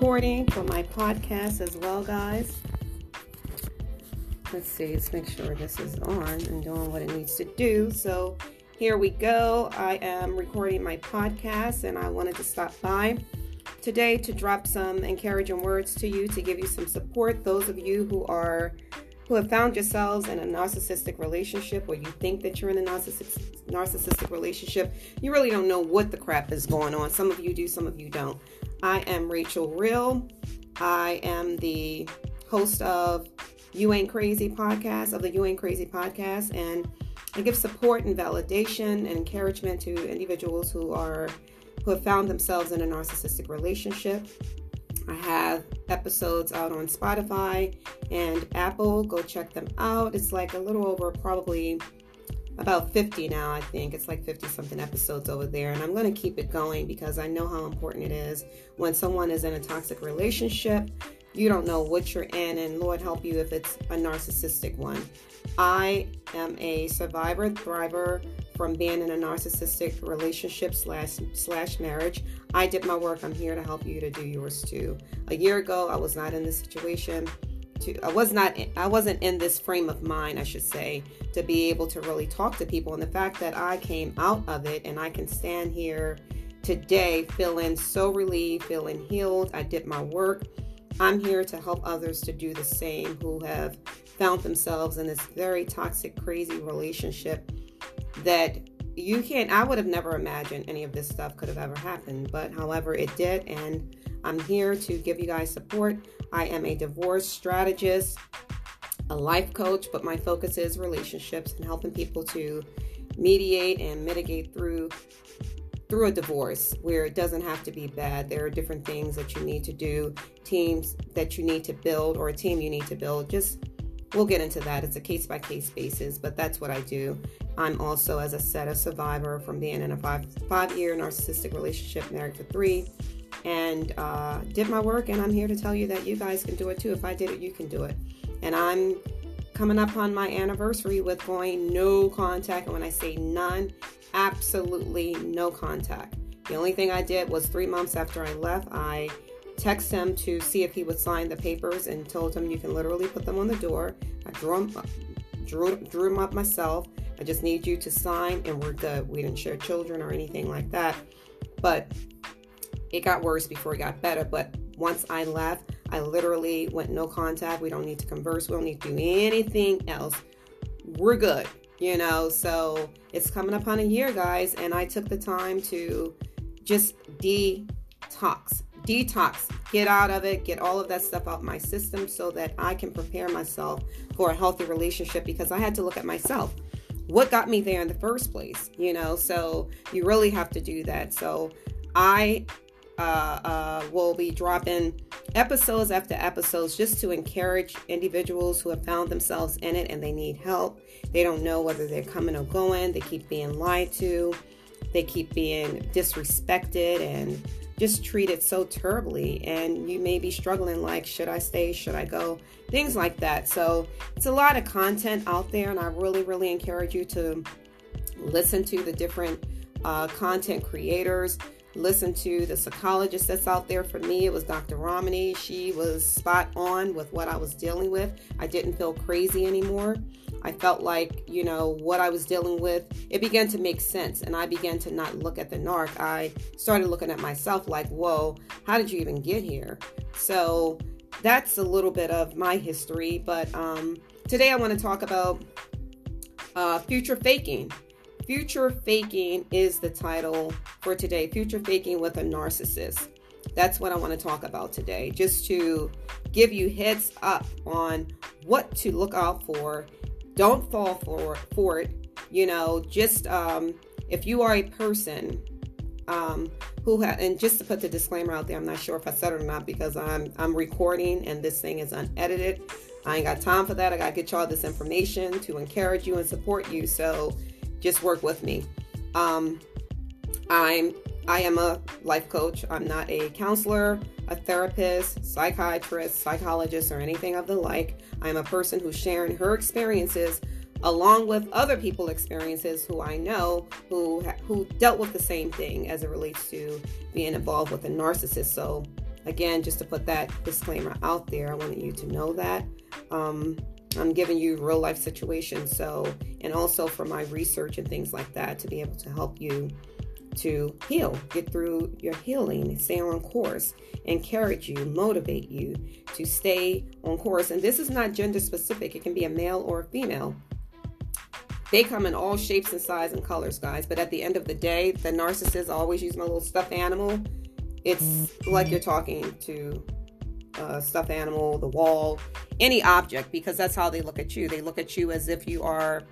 recording for my podcast as well, guys. Let's see, let's make sure this is on and doing what it needs to do. So, here we go. I am recording my podcast and I wanted to stop by today to drop some encouraging words to you to give you some support. Those of you who are who have found yourselves in a narcissistic relationship or you think that you're in a narcissistic narcissistic relationship, you really don't know what the crap is going on. Some of you do, some of you don't. I am Rachel Real. I am the host of You Ain't Crazy podcast, of the You Ain't Crazy podcast, and I give support and validation and encouragement to individuals who are who have found themselves in a narcissistic relationship. I have episodes out on Spotify and Apple. Go check them out. It's like a little over probably about 50 now, I think. It's like 50 something episodes over there. And I'm going to keep it going because I know how important it is when someone is in a toxic relationship. You don't know what you're in, and Lord help you if it's a narcissistic one. I am a survivor, thriver from being in a narcissistic relationship slash slash marriage. I did my work. I'm here to help you to do yours too. A year ago, I was not in this situation. To, I was not I wasn't in this frame of mind, I should say, to be able to really talk to people. And the fact that I came out of it and I can stand here today feeling so relieved, feeling healed. I did my work. I'm here to help others to do the same who have found themselves in this very toxic, crazy relationship that you can't i would have never imagined any of this stuff could have ever happened but however it did and i'm here to give you guys support i am a divorce strategist a life coach but my focus is relationships and helping people to mediate and mitigate through through a divorce where it doesn't have to be bad. There are different things that you need to do teams that you need to build or a team you need to build. Just we'll get into that. It's a case by case basis but that's what i do. I'm also, as I said, a survivor from being in a five five year narcissistic relationship, married for three, and uh, did my work. And I'm here to tell you that you guys can do it too. If I did it, you can do it. And I'm coming up on my anniversary with going no contact. And when I say none, absolutely no contact. The only thing I did was three months after I left, I texted him to see if he would sign the papers and told him you can literally put them on the door. I drew them, drew, drew them up myself I just need you to sign and we're good. We didn't share children or anything like that. But it got worse before it got better. But once I left, I literally went no contact. We don't need to converse. We don't need to do anything else. We're good, you know. So it's coming up on a year, guys. And I took the time to just detox, detox, get out of it, get all of that stuff out my system so that I can prepare myself for a healthy relationship because I had to look at myself what got me there in the first place, you know? So you really have to do that. So I uh, uh, will be dropping episodes after episodes just to encourage individuals who have found themselves in it and they need help. They don't know whether they're coming or going, they keep being lied to, they keep being disrespected and just treated so terribly. And you may be struggling like should i stay? Should i go? Things like that. So it's a lot of content out there and i really really encourage you to listen to the different uh, content creators listen to the psychologist that's out there for me it was dr ramani she was spot on with what i was dealing with i didn't feel crazy anymore I felt like, you know, what I was dealing with, it began to make sense. And I began to not look at the narc. I started looking at myself like, whoa, how did you even get here? So that's a little bit of my history. But um, today I want to talk about uh, future faking. Future faking is the title for today. Future faking with a narcissist. That's what I want to talk about today, just to give you heads up on what to look out for don't fall for for it. You know, just um, if you are a person um, who ha- and just to put the disclaimer out there, I'm not sure if I said it or not because I'm I'm recording and this thing is unedited. I ain't got time for that. I gotta get y'all this information to encourage you and support you. So just work with me. Um, I'm I am a life coach. I'm not a counselor, a therapist, psychiatrist, psychologist, or anything of the like. I'm a person who's sharing her experiences along with other people experiences who I know who who dealt with the same thing as it relates to being involved with a narcissist. So again, just to put that disclaimer out there, I wanted you to know that. Um, I'm giving you real life situations. So, and also for my research and things like that to be able to help you to heal, get through your healing, stay on course, encourage you, motivate you to stay on course. And this is not gender specific, it can be a male or a female. They come in all shapes and size and colors, guys. But at the end of the day, the narcissist always use my little stuffed animal. It's like you're talking to a stuffed animal, the wall, any object, because that's how they look at you. They look at you as if you are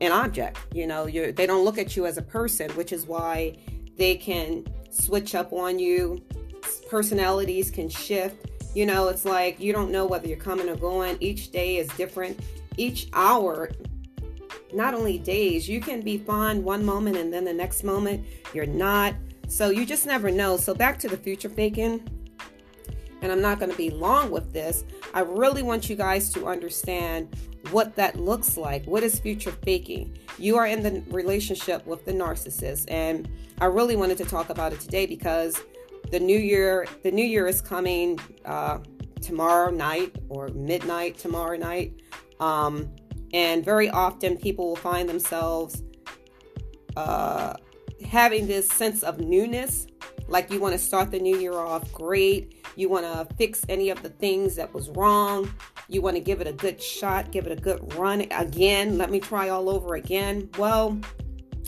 an object. You know, you they don't look at you as a person, which is why they can switch up on you. Personalities can shift. You know, it's like you don't know whether you're coming or going. Each day is different. Each hour not only days, you can be fine one moment and then the next moment you're not. So you just never know. So back to the future faking, and I'm not going to be long with this. I really want you guys to understand what that looks like. What is future faking? You are in the relationship with the narcissist, and I really wanted to talk about it today because the new year, the new year is coming uh, tomorrow night or midnight tomorrow night. Um, and very often people will find themselves uh, having this sense of newness. Like you want to start the new year off great. You want to fix any of the things that was wrong. You want to give it a good shot, give it a good run again. Let me try all over again. Well,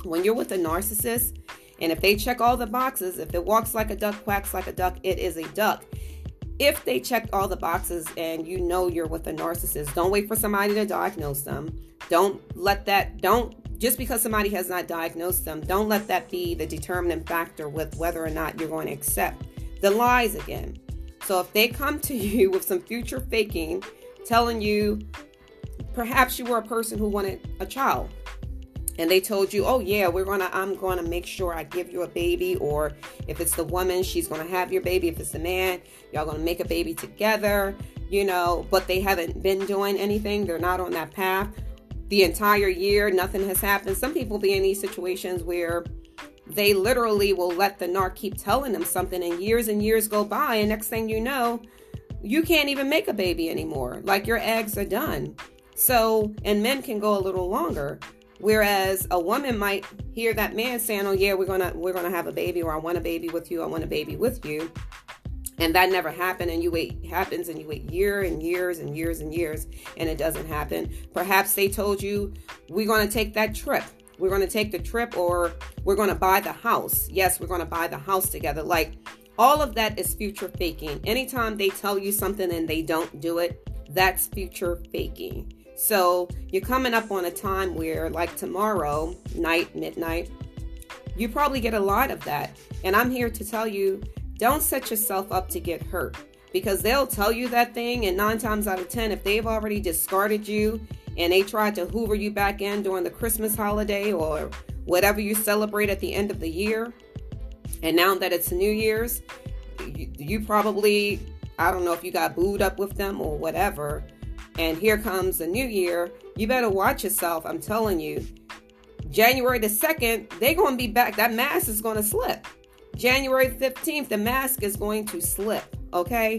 when you're with a narcissist, and if they check all the boxes, if it walks like a duck, quacks like a duck, it is a duck if they check all the boxes and you know you're with a narcissist, don't wait for somebody to diagnose them. Don't let that, don't, just because somebody has not diagnosed them, don't let that be the determining factor with whether or not you're going to accept the lies again. So if they come to you with some future faking, telling you perhaps you were a person who wanted a child, and they told you, "Oh yeah, we're going to I'm going to make sure I give you a baby or if it's the woman, she's going to have your baby. If it's the man, y'all going to make a baby together." You know, but they haven't been doing anything. They're not on that path. The entire year, nothing has happened. Some people be in these situations where they literally will let the narc keep telling them something and years and years go by and next thing you know, you can't even make a baby anymore. Like your eggs are done. So, and men can go a little longer. Whereas a woman might hear that man saying, "Oh yeah, we're gonna we're gonna have a baby," or "I want a baby with you," "I want a baby with you," and that never happened, and you wait happens, and you wait year and years and years and years, and it doesn't happen. Perhaps they told you, "We're gonna take that trip." We're going to take the trip or we're going to buy the house. Yes, we're going to buy the house together. Like all of that is future faking. Anytime they tell you something and they don't do it, that's future faking. So you're coming up on a time where, like tomorrow night, midnight, you probably get a lot of that. And I'm here to tell you don't set yourself up to get hurt because they'll tell you that thing, and nine times out of ten, if they've already discarded you and they tried to hoover you back in during the Christmas holiday or whatever you celebrate at the end of the year, and now that it's New Year's, you, you probably, I don't know if you got booed up with them or whatever and here comes the new year, you better watch yourself. I'm telling you. January the 2nd, they're going to be back. That mask is going to slip. January 15th, the mask is going to slip. Okay?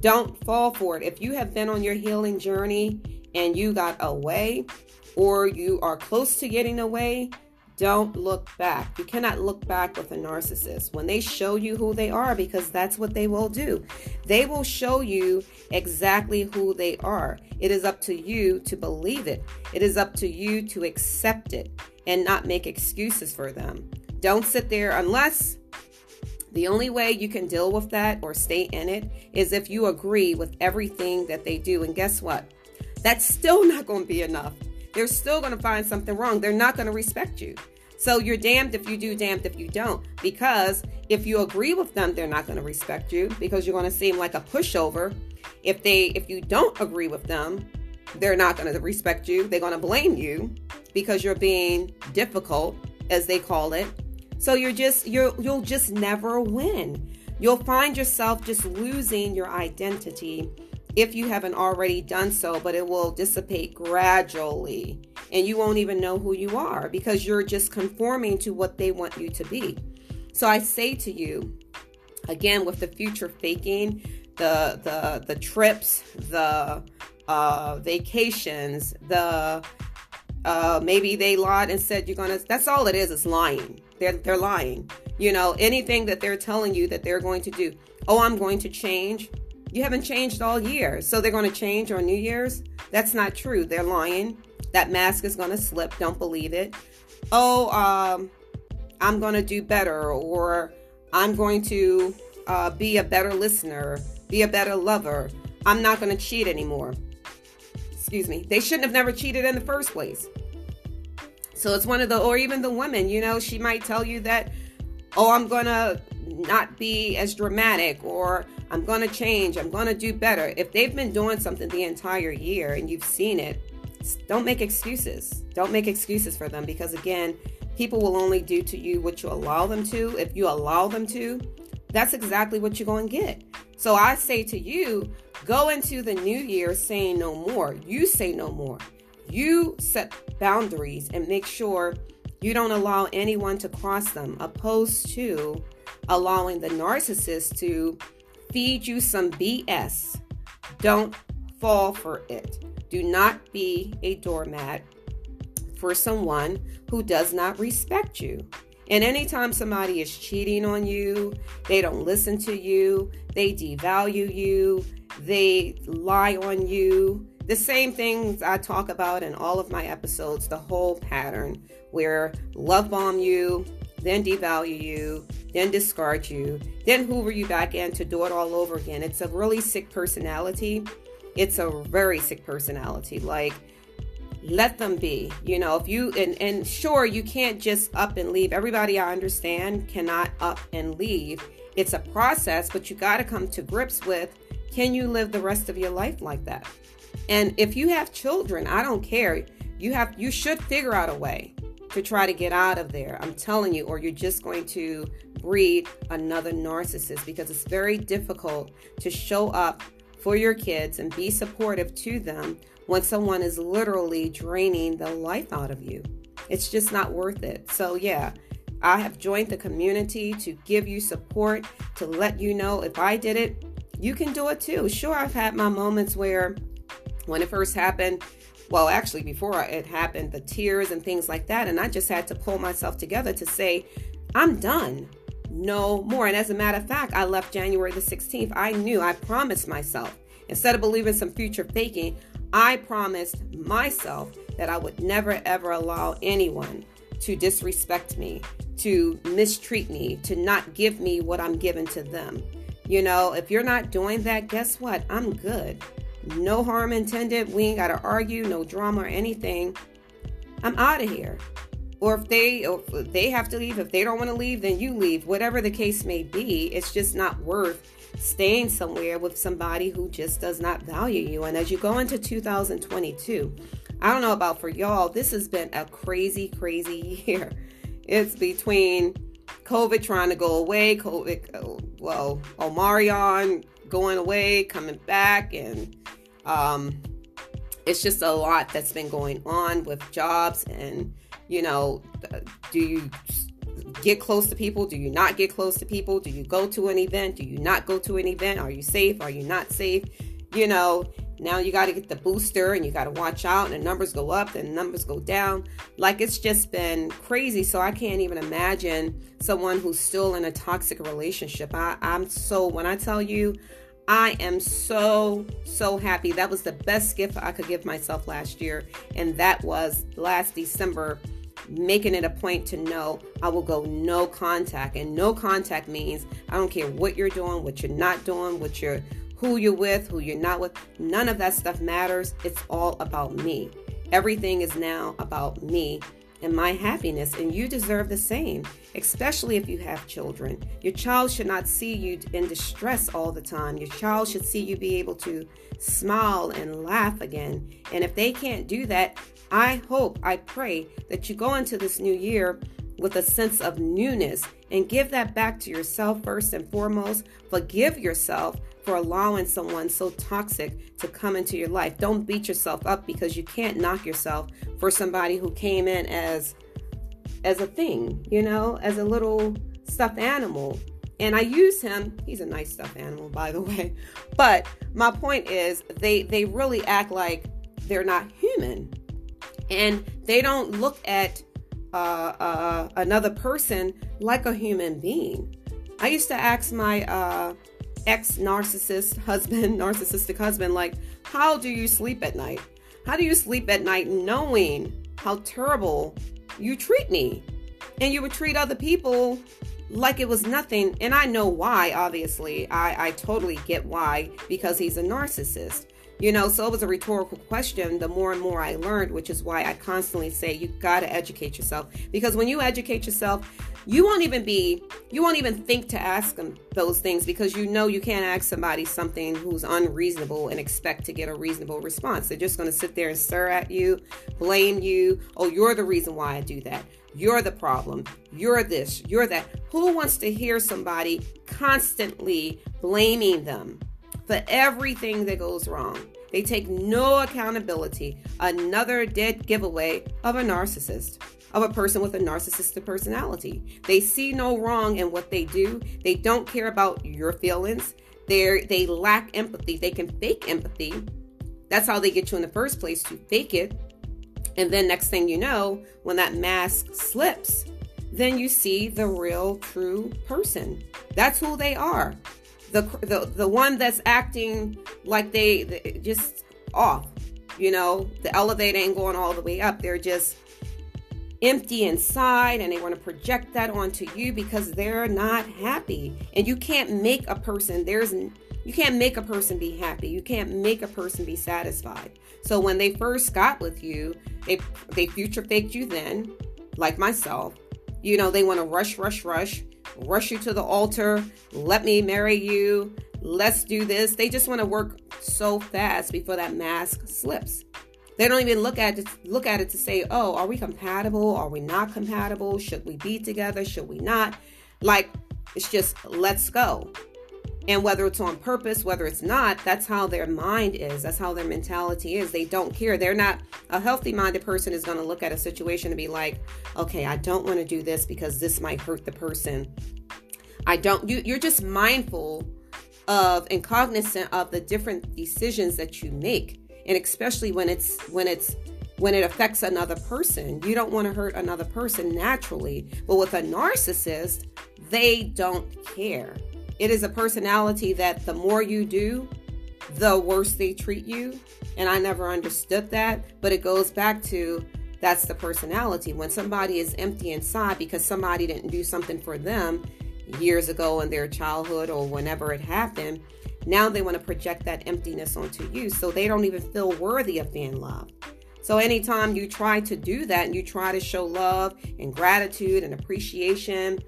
Don't fall for it. If you have been on your healing journey and you got away or you are close to getting away, don't look back. You cannot look back with a narcissist. When they show you who they are, because that's what they will do, they will show you exactly who they are. It is up to you to believe it, it is up to you to accept it and not make excuses for them. Don't sit there unless the only way you can deal with that or stay in it is if you agree with everything that they do. And guess what? That's still not going to be enough they're still going to find something wrong. They're not going to respect you. So you're damned if you do, damned if you don't. Because if you agree with them, they're not going to respect you because you're going to seem like a pushover. If they if you don't agree with them, they're not going to respect you. They're going to blame you because you're being difficult as they call it. So you're just you're you'll just never win. You'll find yourself just losing your identity if you haven't already done so, but it will dissipate gradually and you won't even know who you are because you're just conforming to what they want you to be. So I say to you, again with the future faking, the the the trips, the uh, vacations, the uh, maybe they lied and said you're gonna. That's all it is. It's lying. They're they're lying. You know anything that they're telling you that they're going to do. Oh, I'm going to change. You haven't changed all year, so they're going to change on New Year's. That's not true. They're lying. That mask is going to slip. Don't believe it. Oh, um, I'm going to do better, or I'm going to uh, be a better listener, be a better lover. I'm not going to cheat anymore. Excuse me. They shouldn't have never cheated in the first place. So it's one of the, or even the women, you know, she might tell you that, oh, I'm going to not be as dramatic, or I'm going to change, I'm going to do better. If they've been doing something the entire year and you've seen it, don't make excuses. Don't make excuses for them because, again, people will only do to you what you allow them to. If you allow them to, that's exactly what you're going to get. So I say to you, go into the new year saying no more. You say no more. You set boundaries and make sure you don't allow anyone to cross them, opposed to allowing the narcissist to feed you some BS. Don't fall for it. Do not be a doormat for someone who does not respect you. And anytime somebody is cheating on you, they don't listen to you, they devalue you, they lie on you. The same things I talk about in all of my episodes, the whole pattern where love bomb you, then devalue you, then discard you, then hoover you back in to do it all over again. It's a really sick personality. It's a very sick personality. Like, let them be you know if you and and sure you can't just up and leave everybody i understand cannot up and leave it's a process but you got to come to grips with can you live the rest of your life like that and if you have children i don't care you have you should figure out a way to try to get out of there i'm telling you or you're just going to breed another narcissist because it's very difficult to show up for your kids and be supportive to them when someone is literally draining the life out of you. It's just not worth it. So, yeah, I have joined the community to give you support, to let you know if I did it, you can do it too. Sure, I've had my moments where when it first happened, well, actually, before it happened, the tears and things like that. And I just had to pull myself together to say, I'm done. No more. And as a matter of fact, I left January the 16th. I knew, I promised myself, instead of believing some future faking, I promised myself that I would never ever allow anyone to disrespect me, to mistreat me, to not give me what I'm giving to them. You know, if you're not doing that, guess what? I'm good. No harm intended. We ain't got to argue, no drama or anything. I'm out of here. Or if they if they have to leave, if they don't want to leave, then you leave. Whatever the case may be, it's just not worth staying somewhere with somebody who just does not value you. And as you go into 2022, I don't know about for y'all, this has been a crazy, crazy year. It's between COVID trying to go away, COVID, uh, well, Omicron going away, coming back, and um, it's just a lot that's been going on with jobs and you know do you get close to people? Do you not get close to people? Do you go to an event? Do you not go to an event? Are you safe? Are you not safe? You know, now you got to get the booster and you got to watch out, and the numbers go up and numbers go down. Like it's just been crazy. So I can't even imagine someone who's still in a toxic relationship. I, I'm so, when I tell you, I am so, so happy. That was the best gift I could give myself last year. And that was last December making it a point to know I will go no contact. And no contact means I don't care what you're doing, what you're not doing, what you're who you're with, who you're not with. None of that stuff matters. It's all about me. Everything is now about me and my happiness, and you deserve the same, especially if you have children. Your child should not see you in distress all the time. Your child should see you be able to smile and laugh again. And if they can't do that, I hope, I pray that you go into this new year with a sense of newness and give that back to yourself first and foremost. Forgive yourself for allowing someone so toxic to come into your life. Don't beat yourself up because you can't knock yourself for somebody who came in as as a thing, you know, as a little stuffed animal and I use him. He's a nice stuffed animal, by the way. But my point is, they they really act like they're not human, and they don't look at uh, uh, another person like a human being. I used to ask my uh, ex narcissist husband, narcissistic husband, like, how do you sleep at night? How do you sleep at night knowing how terrible you treat me? And you would treat other people like it was nothing. And I know why, obviously. I, I totally get why, because he's a narcissist. You know, so it was a rhetorical question. The more and more I learned, which is why I constantly say you got to educate yourself. Because when you educate yourself, you won't even be, you won't even think to ask them those things because you know you can't ask somebody something who's unreasonable and expect to get a reasonable response. They're just going to sit there and stare at you, blame you. Oh, you're the reason why I do that. You're the problem. You're this. You're that. Who wants to hear somebody constantly blaming them? For everything that goes wrong. They take no accountability. Another dead giveaway of a narcissist, of a person with a narcissistic personality. They see no wrong in what they do. They don't care about your feelings. They they lack empathy. They can fake empathy. That's how they get you in the first place to fake it. And then next thing you know, when that mask slips, then you see the real true person. That's who they are the the the one that's acting like they, just off. You know, the elevator ain't going all the way up. They're just empty inside and they want to project that onto you because they're not happy. And you can't make a person there's you can't make a person be happy. You can't make a person be satisfied. So when they first got with you, they they future faked you then, like myself. You know, they want to rush rush rush rush you to the altar, let me marry you, let's do this. They just want to work so fast before that mask slips. They don't even look at it look at it to say, "Oh, are we compatible? Are we not compatible? Should we be together? Should we not?" Like it's just let's go. And whether it's on purpose, whether it's not, that's how their mind is. That's how their mentality is. They don't care. They're not a healthy minded person is going to look at a situation and be like, okay, I don't want to do this because this might hurt the person. I don't, you, you're just mindful of and cognizant of the different decisions that you make. And especially when it's, when it's, when it affects another person. You don't want to hurt another person naturally. But with a narcissist, they don't care. It is a personality that the more you do, the worse they treat you. And I never understood that, but it goes back to that's the personality. When somebody is empty inside because somebody didn't do something for them years ago in their childhood or whenever it happened, now they want to project that emptiness onto you so they don't even feel worthy of being loved. So anytime you try to do that and you try to show love and gratitude and appreciation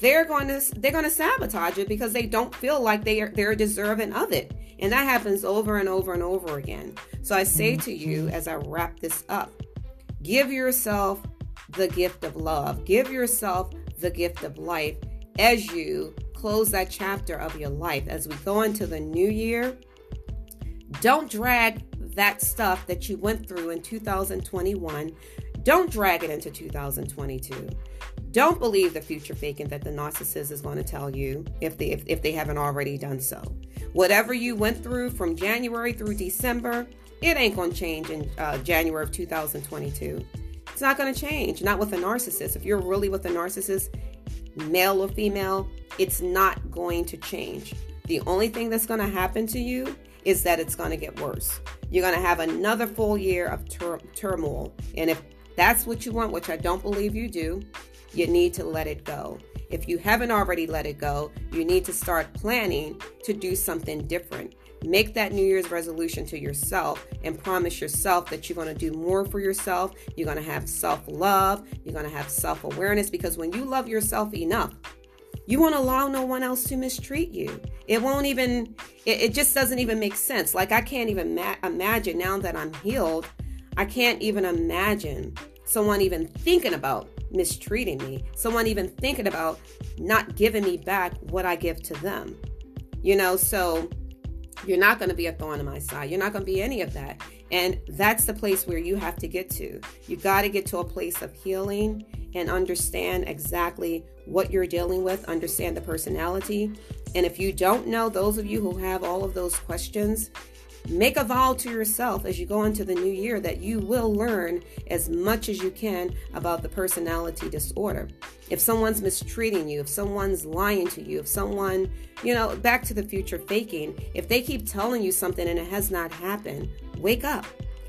they're going to they're going to sabotage it because they don't feel like they are they're deserving of it. And that happens over and over and over again. So i say to you mm-hmm. as i wrap this up give yourself the gift of love. Give yourself the gift of life as you close that chapter of your life as we go into the new year. Don't drag that stuff that you went through in 2021 don't drag it into 2022 don't believe the future faking that the narcissist is going to tell you if they if, if they haven't already done so. Whatever you went through from January through December, it ain't going to change in uh, January of 2022. It's not going to change. Not with a narcissist. If you're really with a narcissist, male or female, it's not going to change. The only thing that's going to happen to you is that it's going to get worse. You're going to have another full year of tur- turmoil. And if that's what you want, which I don't believe you do, you need to let it go. If you haven't already let it go, you need to start planning to do something different. Make that New Year's resolution to yourself and promise yourself that you're going to do more for yourself. You're going to have self love. You're going to have self awareness because when you love yourself enough, you won't allow no one else to mistreat you. It won't even, it, it just doesn't even make sense. Like, I can't even ma- imagine now that I'm healed, I can't even imagine someone even thinking about mistreating me, someone even thinking about not giving me back what I give to them. You know, so you're not going to be a thorn in my side. You're not going to be any of that. And that's the place where you have to get to. You got to get to a place of healing and understand exactly what you're dealing with, understand the personality. And if you don't know, those of you who have all of those questions, Make a vow to yourself as you go into the new year that you will learn as much as you can about the personality disorder. If someone's mistreating you, if someone's lying to you, if someone, you know, back to the future faking, if they keep telling you something and it has not happened, wake up.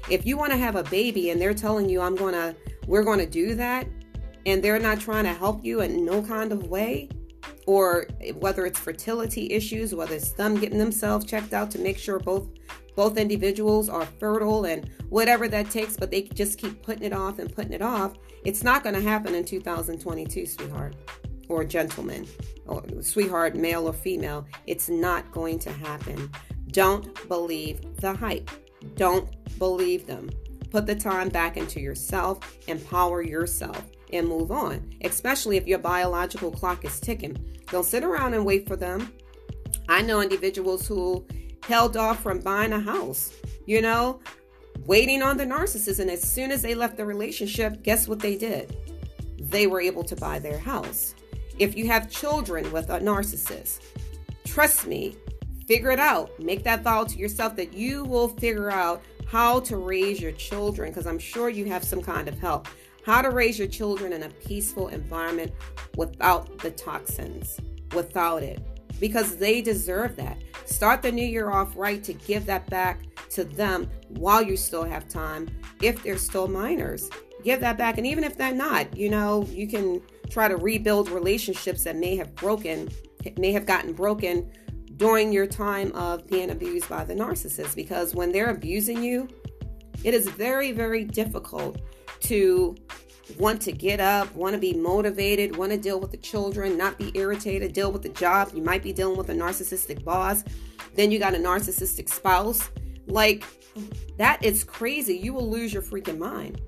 If you want to have a baby and they're telling you, I'm going to, we're going to do that, and they're not trying to help you in no kind of way, or whether it's fertility issues, whether it's them getting themselves checked out to make sure both both individuals are fertile and whatever that takes, but they just keep putting it off and putting it off, it's not going to happen in 2022, sweetheart or gentleman, or sweetheart, male or female. It's not going to happen. Don't believe the hype. Don't believe them. Put the time back into yourself, empower yourself, and move on, especially if your biological clock is ticking. Don't sit around and wait for them. I know individuals who held off from buying a house, you know, waiting on the narcissist. And as soon as they left the relationship, guess what they did? They were able to buy their house. If you have children with a narcissist, trust me, figure it out. Make that vow to yourself that you will figure out how to raise your children because I'm sure you have some kind of help. How to raise your children in a peaceful environment without the toxins, without it because they deserve that. Start the new year off right to give that back to them while you still have time, if they're still minors. Give that back. And even if they're not, you know, you can try to rebuild relationships that may have broken, may have gotten broken during your time of being abused by the narcissist. Because when they're abusing you, it is very, very difficult to want to get up, want to be motivated, want to deal with the children, not be irritated, deal with the job. You might be dealing with a narcissistic boss. Then you got a narcissistic spouse. Like that is crazy. You will lose your freaking mind.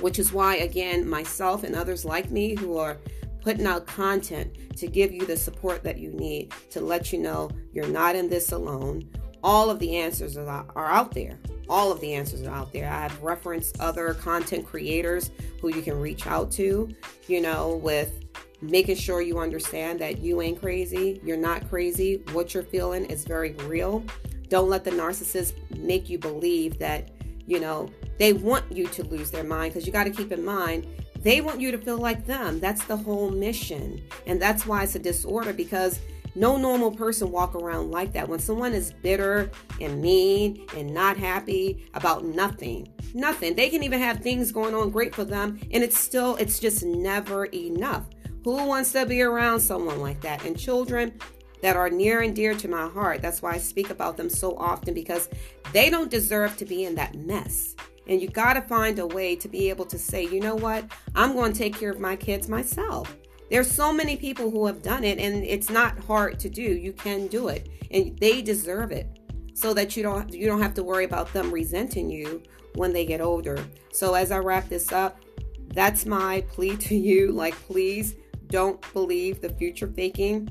Which is why, again, myself and others like me who are putting out content to give you the support that you need to let you know you're not in this alone. All of the answers are, out there all of the answers are out there. I have referenced other content creators who you can reach out to, you know, with making sure you understand that you ain't crazy, you're not crazy. What you're feeling is very real. Don't let the narcissist make you believe that, you know, they want you to lose their mind because you got to keep in mind they want you to feel like them. That's the whole mission. And that's why it's a disorder because no normal person walk around like that. When someone is bitter and mean and not happy about nothing, nothing. They can even have things going on great for them and it's still it's just never enough. Who wants to be around someone like that? And children that are near and dear to my heart. That's why I speak about them so often because they don't deserve to be in that mess. And you got to find a way to be able to say, you know what? I'm going to take care of my kids myself. There's so many people who have done it and it's not hard to do. You can do it and they deserve it so that you don't you don't have to worry about them resenting you when they get older. So as I wrap this up, that's my plea to you like please don't believe the future faking.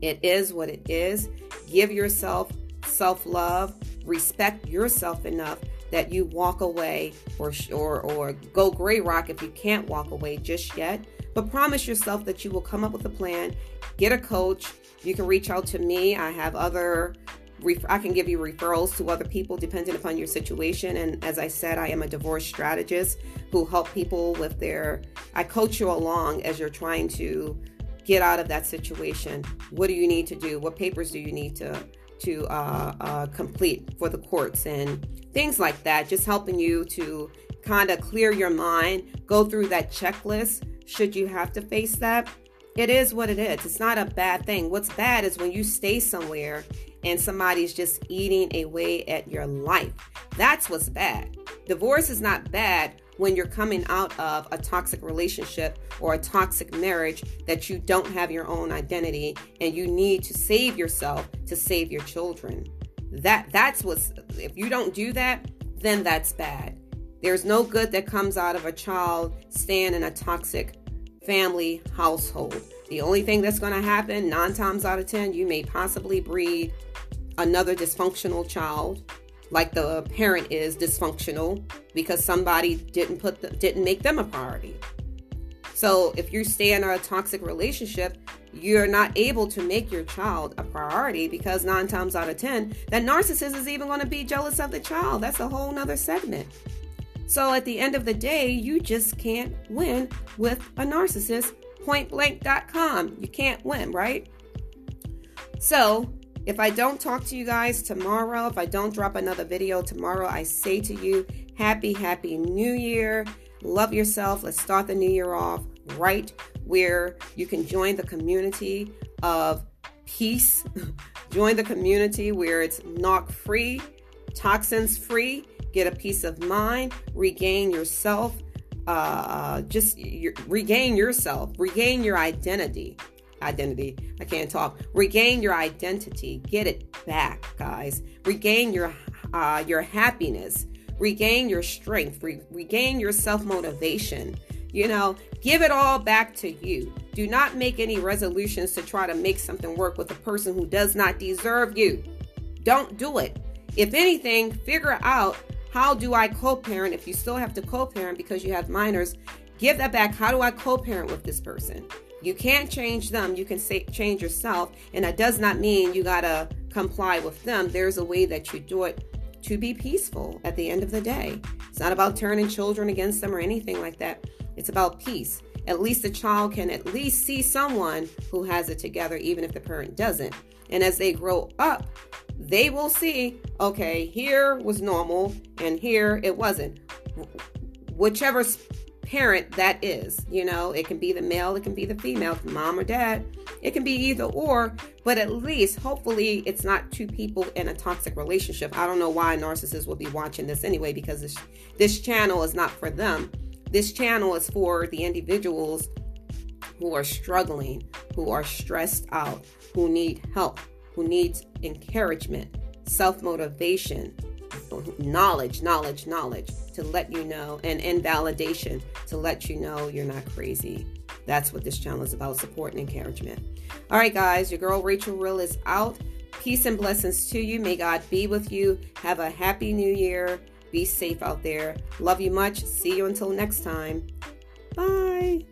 It is what it is. Give yourself self-love, respect yourself enough that you walk away or or or go gray rock if you can't walk away just yet but promise yourself that you will come up with a plan, get a coach. You can reach out to me. I have other I can give you referrals to other people depending upon your situation. And as I said, I am a divorce strategist who help people with their, I coach you along as you're trying to get out of that situation. What do you need to do? What papers do you need to, to uh, uh, complete for the courts and things like that? Just helping you to kind of clear your mind, go through that checklist should you have to face that. It is what it is. It's not a bad thing. What's bad is when you stay somewhere and somebody's just eating away at your life. That's what's bad. Divorce is not bad when you're coming out of a toxic relationship or a toxic marriage that you don't have your own identity and you need to save yourself to save your children. That that's what's if you don't do that, then that's bad. There's no good that comes out of a child staying in a toxic family household. The only thing that's going to happen, nine times out of ten, you may possibly breed another dysfunctional child, like the parent is dysfunctional because somebody didn't put the, didn't make them a priority. So if you stay in a toxic relationship, you're not able to make your child a priority because nine times out of ten, that narcissist is even going to be jealous of the child. That's a whole nother segment. So at the end of the day, you just can't win with a narcissist. Pointblank.com. You can't win, right? So if I don't talk to you guys tomorrow, if I don't drop another video tomorrow, I say to you, happy, happy new year. Love yourself. Let's start the new year off right where you can join the community of peace. join the community where it's knock free, toxins free, get a peace of mind, regain yourself, uh, just your, regain yourself, regain your identity identity. I can't talk. Regain your identity. Get it back, guys. Regain your uh, your happiness. Regain your strength. Re- regain your self motivation. You know, give it all back to you. Do not make any resolutions to try to make something work with a person who does not deserve you. Don't do it. If anything, figure out how do I co-parent if you still have to co-parent because you have minors. Give that back. How do I co-parent with this person? You can't change them, you can say, change yourself. And that does not mean you got to comply with them. There's a way that you do it to be peaceful at the end of the day. It's not about turning children against them or anything like that. It's about peace. At least the child can at least see someone who has it together, even if the parent doesn't. And as they grow up, they will see okay, here was normal and here it wasn't. Whichever parent that is. You know, it can be the male, it can be the female, mom or dad. It can be either or, but at least hopefully it's not two people in a toxic relationship. I don't know why narcissists will be watching this anyway because this this channel is not for them. This channel is for the individuals who are struggling, who are stressed out, who need help, who needs encouragement, self-motivation, knowledge, knowledge, knowledge to let you know, and and validation to let you know you're not crazy. That's what this channel is about support and encouragement. All right, guys, your girl Rachel Real is out. Peace and blessings to you. May God be with you. Have a happy new year. Be safe out there. Love you much. See you until next time. Bye.